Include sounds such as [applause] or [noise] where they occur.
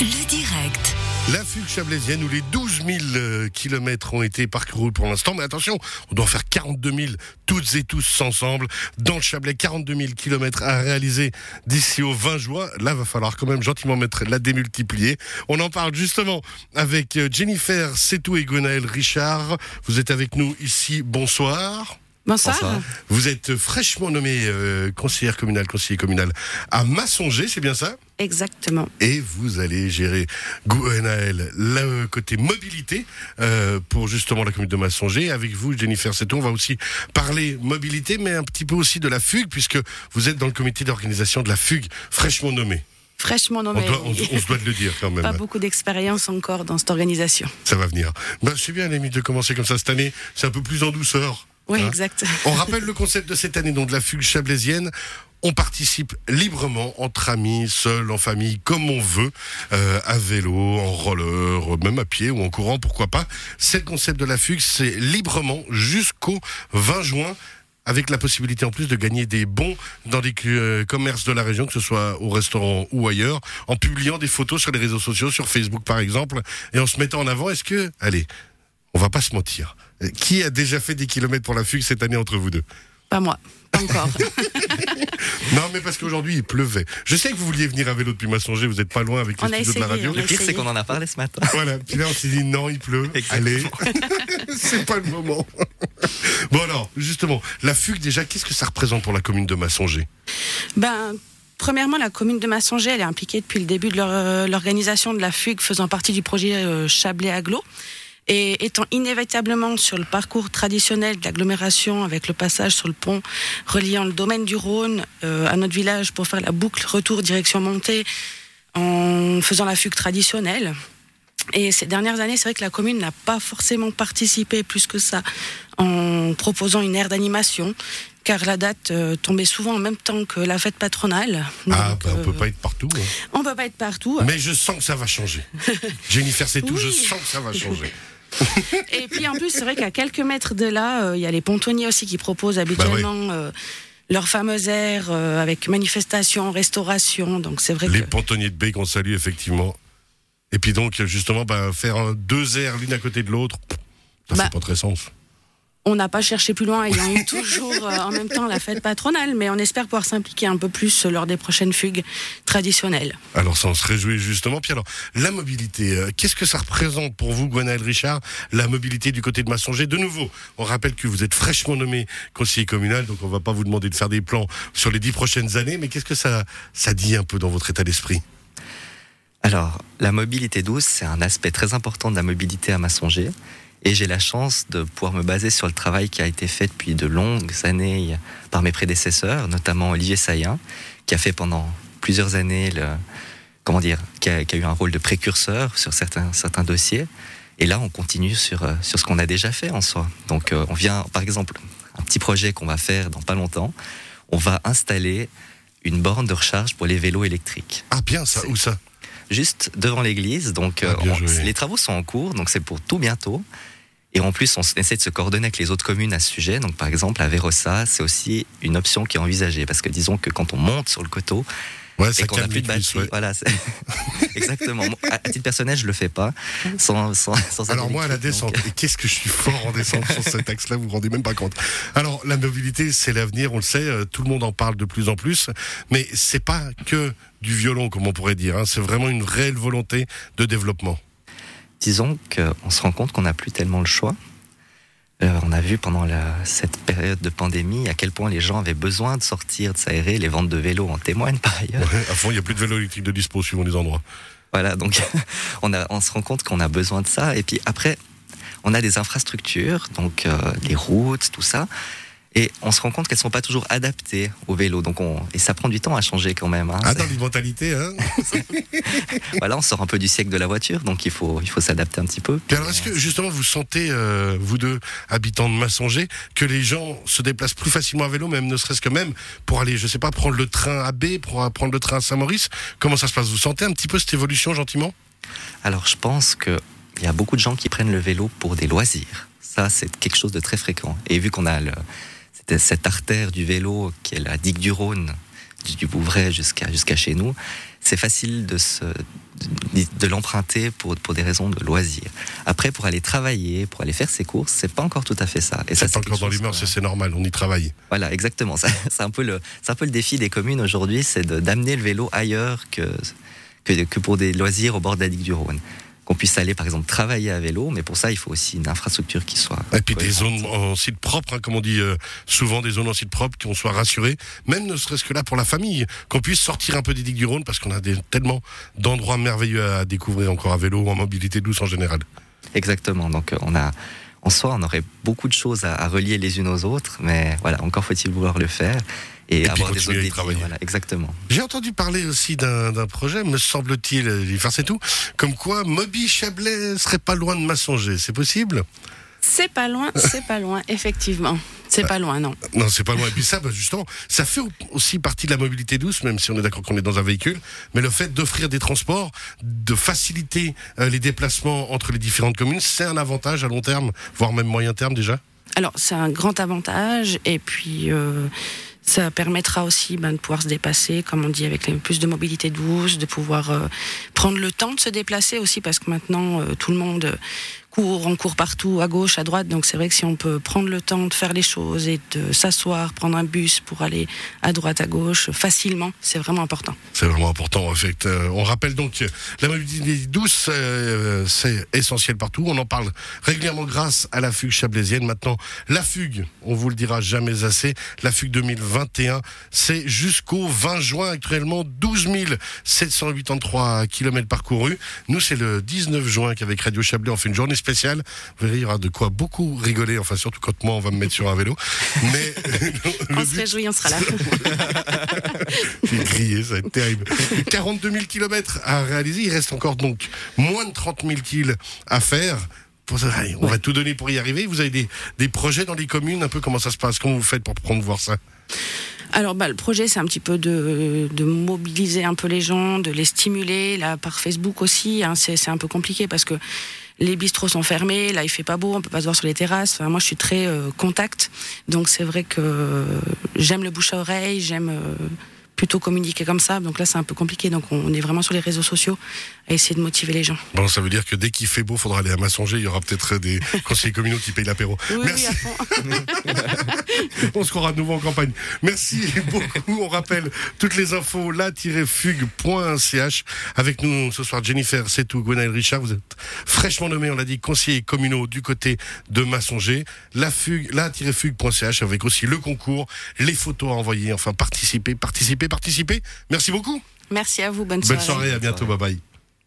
Le direct. La fugue chablaisienne où les 12 000 kilomètres ont été parcourus pour l'instant. Mais attention, on doit faire 42 000 toutes et tous ensemble. Dans le Chablais, 42 000 kilomètres à réaliser d'ici au 20 juin. Là, va falloir quand même gentiment mettre la démultiplier. On en parle justement avec euh, Jennifer Setou et Gwenaël Richard. Vous êtes avec nous ici. Bonsoir. Bonsoir. Vous êtes fraîchement nommé euh, conseillère communale, conseiller communal à Massonger, c'est bien ça? Exactement. et vous allez gérer Gouenaël le côté mobilité euh, pour justement la commune de Massonger. Avec vous, Jennifer Seton, on va aussi parler mobilité, mais un petit peu aussi de la fugue, puisque vous êtes dans le comité d'organisation de la fugue, fraîchement nommé. Fraîchement On, nommé. doit- on- on se doit de le dire quand même. Pas beaucoup d'expérience encore dans cette organisation. Ça va venir. Ben, c'est bien, Lémi, de commencer comme ça cette année. C'est un peu plus en douceur. Oui, Hein exact. On rappelle le concept de cette année, donc de la fugue chablaisienne. On participe librement, entre amis, seul, en famille, comme on veut, euh, à vélo, en roller, même à pied ou en courant, pourquoi pas. C'est le concept de la fugue, c'est librement jusqu'au 20 juin avec la possibilité en plus de gagner des bons dans des euh, commerces de la région, que ce soit au restaurant ou ailleurs, en publiant des photos sur les réseaux sociaux, sur Facebook par exemple, et en se mettant en avant. Est-ce que, allez, on va pas se mentir, qui a déjà fait des kilomètres pour la fugue cette année entre vous deux? Pas moi. Pas encore. [laughs] Non, mais parce qu'aujourd'hui, il pleuvait. Je sais que vous vouliez venir à vélo depuis Massonger, vous n'êtes pas loin avec les studios de la radio. Le pire, c'est qu'on en a parlé ce matin. Voilà, puis là, on s'est dit non, il pleut. Exactement. Allez, [laughs] c'est pas le moment. bon, alors, justement, la fugue, déjà, qu'est-ce que ça représente pour la commune de Massonger? Ben, premièrement, la commune de Massonger, elle est impliquée depuis le début de euh, l'organisation de la fugue, faisant partie du projet euh, Chablais Aglo. Et étant inévitablement sur le parcours traditionnel de l'agglomération, avec le passage sur le pont reliant le domaine du Rhône euh, à notre village pour faire la boucle retour direction montée, en faisant la fugue traditionnelle. Et ces dernières années, c'est vrai que la commune n'a pas forcément participé plus que ça en proposant une aire d'animation, car la date euh, tombait souvent en même temps que la fête patronale. Ah, bah, on euh, peut pas être partout. hein. on peut pas être partout. Mais je sens que ça va changer. Jennifer, c'est tout, Oui. je sens que ça va changer. [laughs] [laughs] Et puis en plus, c'est vrai qu'à quelques mètres de là, euh, il y a les pontonniers aussi qui proposent Bah habituellement euh, leur fameuse aire euh, avec manifestation, restauration. Donc c'est vrai Les que pontonniers de baie qu'on salue, effectivement. Et puis donc, justement, bah, faire deux aires l'une à côté de l'autre, ça Bah, fait pas très sens. On n'a pas cherché plus loin, ayant eu [laughs] toujours euh, en même temps la fête patronale, mais on espère pouvoir s'impliquer un peu plus lors des prochaines fugues traditionnelles. Alors ça, on se réjouit justement. Puis alors, la mobilité, euh, qu'est-ce que ça représente pour vous, Gwenaël Richard, la mobilité du côté de Massonger? De nouveau, on rappelle que vous êtes fraîchement nommé conseiller communal, donc on va pas vous demander de faire des plans sur les dix prochaines années, mais qu'est-ce que ça, ça dit un peu dans votre état d'esprit? Alors, la mobilité douce, c'est un aspect très important de la mobilité à Massonger. Et j'ai la chance de pouvoir me baser sur le travail qui a été fait depuis de longues années par mes prédécesseurs, notamment Olivier Saillant, qui a fait pendant plusieurs années le, comment dire, qui a, qui a eu un rôle de précurseur sur certains, certains dossiers. Et là, on continue sur, euh, sur ce qu'on a déjà fait en soi. Donc, euh, on vient, par exemple, un petit projet qu'on va faire dans pas longtemps, on va installer une borne de recharge pour les vélos électriques Ah bien, ça, où ça? Juste devant l'église. Donc, Ah, euh, on- les travaux sont en cours, donc c'est pour tout bientôt. Et en plus, on essaie de se coordonner avec les autres communes à ce sujet. Donc, par exemple, à Vérossa, c'est aussi une option qui est envisagée. Parce que disons que quand on monte sur le coteau Ouais, et ça qu'on n'a plus de batterie, ouais. voilà, [laughs] exactement. Moi, À, titre personnel, je le fais pas sans, sans, sans Alors moi, à la donc, descente, et qu'est-ce que je suis fort en descente sur cet axe-là, vous vous rendez même pas compte. Alors, la mobilité, c'est l'avenir, on le sait, euh, tout le monde en parle de plus en plus, mais c'est pas que du violon, comme on pourrait dire, hein, c'est vraiment une réelle volonté de développement. disons qu'on se rend compte qu'on n'a plus tellement le choix. Euh, on a vu pendant la- cette période de pandémie à quel point les gens avaient besoin de sortir, de s'aérer. Les ventes de vélos en témoignent par ailleurs. Ouais, à fond, il n'y a plus de vélo électrique de dispo suivant les endroits. Voilà, donc [laughs] on, a, on se rend compte qu'on a besoin de ça. Et puis après, on a des infrastructures, donc euh, les routes, tout ça. Et on se rend compte qu'elles ne sont pas toujours adaptées au vélo. Donc on, et ça prend du temps à changer quand même. hein. Ah, dans les mentalités, hein [laughs] Voilà, on sort un peu du siècle de la voiture, donc il faut, il faut s'adapter un petit peu. Puis alors, est-ce que justement vous sentez, euh, vous deux habitants de Massonger, que les gens se déplacent plus facilement à vélo, même ne serait-ce que même pour aller, je sais pas, prendre le train à B, pour prendre le train à Saint-Maurice? Comment ça se passe? Vous sentez un petit peu cette évolution gentiment? Alors je pense qu'il y a beaucoup de gens qui prennent le vélo pour des loisirs. Ça, c'est quelque chose de très fréquent. Et vu qu'on a le, cette, cette artère du vélo qui est la digue du Rhône, du, Bouvray jusqu'à jusqu'à chez nous, c'est facile de se de l'emprunter pour, pour des raisons de loisirs. Après, pour aller travailler, pour aller faire ses courses, c'est pas encore tout à fait ça. Et c'est encore dans l'humeur, c'est normal, on y travaille. Voilà, exactement. [laughs] C'est un, peu le, un peu le défi des communes aujourd'hui, c'est d'amener le vélo ailleurs que, que, que, pour des loisirs au bord de la digue du Rhône qu'on puisse aller par exemple travailler à vélo, mais pour ça il faut aussi une infrastructure qui soit. Et puis des zones en site propre, hein, comme on dit euh, souvent, des zones en site propre, qu'on soit rassuré, même ne serait-ce que là pour la famille, qu'on puisse sortir un peu des digues du Rhône, parce qu'on a des, tellement d'endroits merveilleux à découvrir encore à vélo, en mobilité douce en général. Exactement, donc euh, on a en soi, on aurait beaucoup de choses à, relier les unes aux autres, mais voilà, encore faut-il vouloir le faire et, avoir des autres travailler. Voilà, exactement. J'ai entendu parler aussi d'un projet, me semble-t-il, enfin c'est tout, comme quoi Moby Chablais serait pas loin de Massonger, c'est possible? C'est pas loin, c'est pas loin, effectivement. C'est pas loin, non. Non, c'est pas loin. Et puis ça, bah, justement, ça fait aussi partie de la mobilité douce, même si on est d'accord qu'on est dans un véhicule. Mais le fait d'offrir des transports, de faciliter euh, les déplacements entre les différentes communes, c'est un avantage à long terme, voire même moyen terme déjà? Alors, c'est un grand avantage. Et puis. Euh, ça permettra aussi ben, de pouvoir se dépasser, comme on dit, avec plus de mobilité douce, de pouvoir euh, prendre le temps de se déplacer aussi, parce que maintenant, tout le monde court, on court partout, à gauche, à droite. Donc c'est vrai que si on peut prendre le temps de faire les choses et de s'asseoir, prendre un bus pour aller à droite, à gauche, facilement, c'est vraiment important. C'est vraiment important. En fait. Euh, on rappelle donc que la mobilité douce, euh, c'est essentiel partout. On en parle régulièrement grâce à la fugue chablaisienne. Maintenant, la fugue, on vous le dira jamais assez, la fugue 2021, c'est jusqu'au 20 juin actuellement, 12 783 km parcourus. Nous, c'est le 19 juin qu'avec Radio Chablais, on fait une journée spécial. Vous verrez, il y aura de quoi beaucoup rigoler, enfin surtout quand moi on va me mettre sur un vélo. Mais [laughs] on se réjouit, on sera là. [laughs] J'ai crié, ça va être terrible. 42 000 km à réaliser, il reste encore donc moins de 30 000 kills à faire. on va tout donner pour y arriver. Vous avez des, des projets dans les communes, un peu comment ça se passe? Comment vous faites pour prendre voir ça? Alors, bah, le projet, c'est un petit peu de, de, mobiliser un peu les gens, de les stimuler, là, par Facebook aussi. Hein, c'est un peu compliqué parce que les bistrots sont fermés, là il fait pas beau, on peut pas se voir sur les terrasses. moi je suis très euh, contact, donc c'est vrai que j'aime le bouche à oreille, j'aime euh, plutôt communiquer comme ça. Donc là, c'est un peu compliqué. Donc on est vraiment sur les réseaux sociaux à essayer de motiver les gens. Bon, ça veut dire que dès qu'il fait beau, il faudra aller à Massonger. Il y aura peut-être des [laughs] conseillers communaux qui payent l'apéro. Oui, Merci. [laughs] on se croira de nouveau en campagne. Merci beaucoup. On rappelle toutes les infos la-fugue.ch. Avec nous ce soir, Jennifer c'est tout. Gwenaël Richard. Vous êtes fraîchement nommé, on l'a dit, conseiller communaux du côté de Massonger. La fugue, la-fugue.ch avec aussi le concours, les photos à envoyer, enfin participer, participer participer. Merci beaucoup. Merci à vous. Bonne soirée. Bonne soirée. À bientôt. Bye bye.